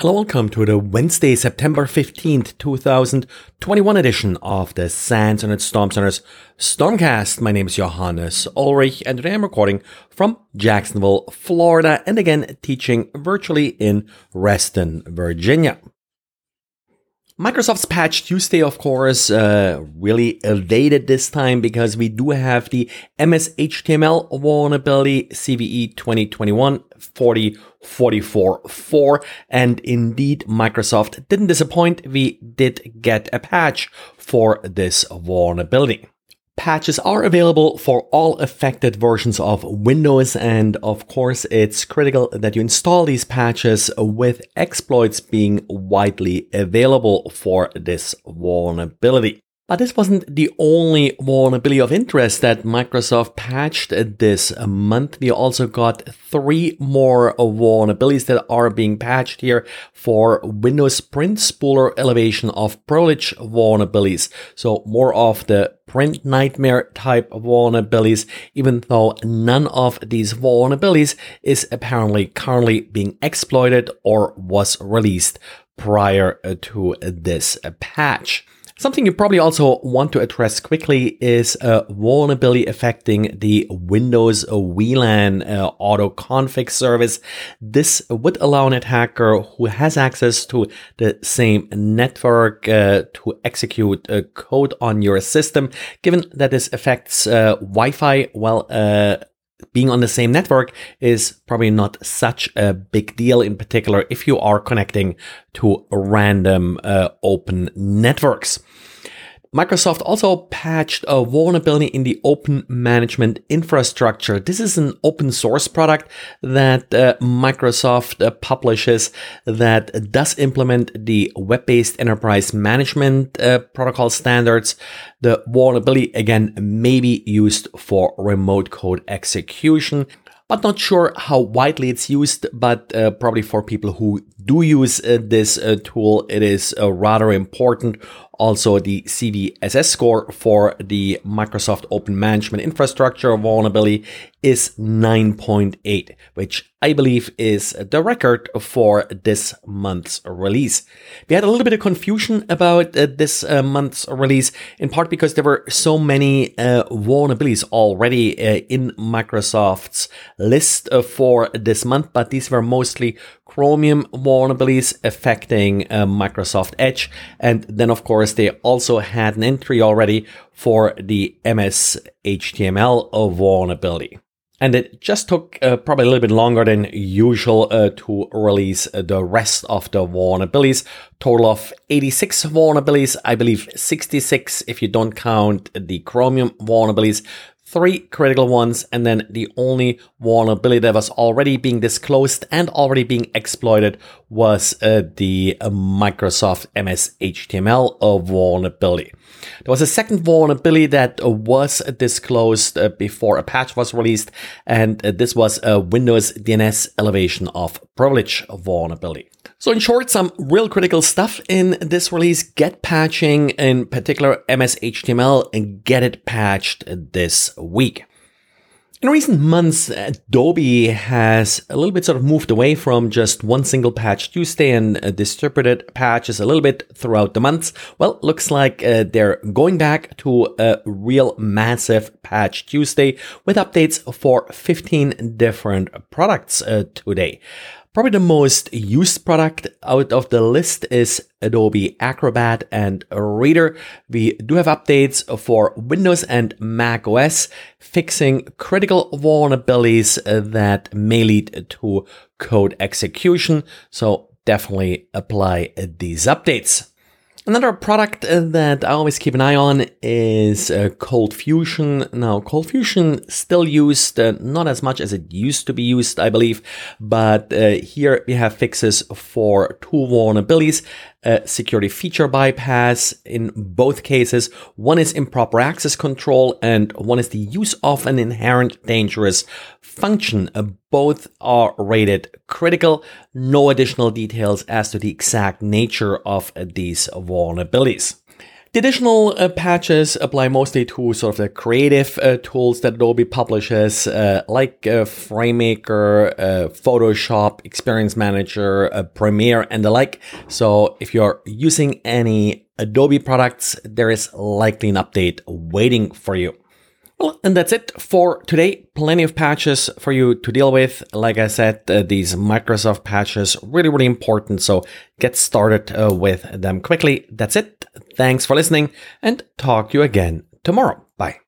Hello, welcome to the Wednesday, September 15th, 2021 edition of the SANS Internet Storm Center's Stormcast. My name is Johannes Ulrich and today I'm recording from Jacksonville, Florida and again teaching virtually in Reston, Virginia. Microsoft's Patch Tuesday, of course, uh, really evaded this time because we do have the MS HTML vulnerability CVE 2021 4044 and indeed Microsoft didn't disappoint. We did get a patch for this vulnerability. Patches are available for all affected versions of Windows, and of course, it's critical that you install these patches with exploits being widely available for this vulnerability. But this wasn't the only vulnerability of interest that Microsoft patched this month. We also got three more vulnerabilities that are being patched here for Windows Print Spooler elevation of privilege vulnerabilities. So more of the PrintNightmare type vulnerabilities, even though none of these vulnerabilities is apparently currently being exploited or was released prior to this patch. Something you probably also want to address quickly is a vulnerability affecting the Windows WLAN uh, auto config service. This would allow an attacker who has access to the same network uh, to execute uh, code on your system. Given that this affects uh, Wi-Fi, well, uh, being on the same network is probably not such a big deal in particular if you are connecting to random uh, open networks. Microsoft also patched a vulnerability in the open management infrastructure. This is an open source product that uh, Microsoft uh, publishes that does implement the web-based enterprise management uh, protocol standards. The vulnerability again may be used for remote code execution but not sure how widely it's used, but uh, probably for people who do use uh, this uh, tool, it is uh, rather important also, the CVSS score for the Microsoft Open Management Infrastructure vulnerability is 9.8, which I believe is the record for this month's release. We had a little bit of confusion about uh, this uh, month's release, in part because there were so many uh, vulnerabilities already uh, in Microsoft's list uh, for this month, but these were mostly Chromium vulnerabilities affecting uh, Microsoft Edge. And then, of course, they also had an entry already for the MS HTML vulnerability. And it just took uh, probably a little bit longer than usual uh, to release uh, the rest of the vulnerabilities. Total of 86 vulnerabilities, I believe 66 if you don't count the Chromium vulnerabilities three critical ones, and then the only vulnerability that was already being disclosed and already being exploited was uh, the uh, Microsoft MS HTML uh, vulnerability. There was a second vulnerability that uh, was disclosed uh, before a patch was released, and uh, this was a Windows DNS elevation of privilege vulnerability. So in short, some real critical stuff in this release. Get patching, in particular MS HTML, and get it patched this week. In recent months, Adobe has a little bit sort of moved away from just one single patch Tuesday and uh, distributed patches a little bit throughout the months. Well, looks like uh, they're going back to a real massive patch Tuesday with updates for 15 different products uh, today. Probably the most used product out of the list is Adobe Acrobat and Reader. We do have updates for Windows and Mac OS, fixing critical vulnerabilities that may lead to code execution. So definitely apply these updates. Another product uh, that I always keep an eye on is uh, ColdFusion. Now, ColdFusion still used, uh, not as much as it used to be used, I believe, but uh, here we have fixes for two vulnerabilities a security feature bypass in both cases. One is improper access control and one is the use of an inherent dangerous function. Uh, both are rated critical. No additional details as to the exact nature of these vulnerabilities. The additional uh, patches apply mostly to sort of the creative uh, tools that Adobe publishes, uh, like uh, FrameMaker, uh, Photoshop, Experience Manager, uh, Premiere, and the like. So if you're using any Adobe products, there is likely an update waiting for you. Well, and that's it for today. Plenty of patches for you to deal with. Like I said, uh, these Microsoft patches really, really important. So get started uh, with them quickly. That's it. Thanks for listening and talk to you again tomorrow. Bye.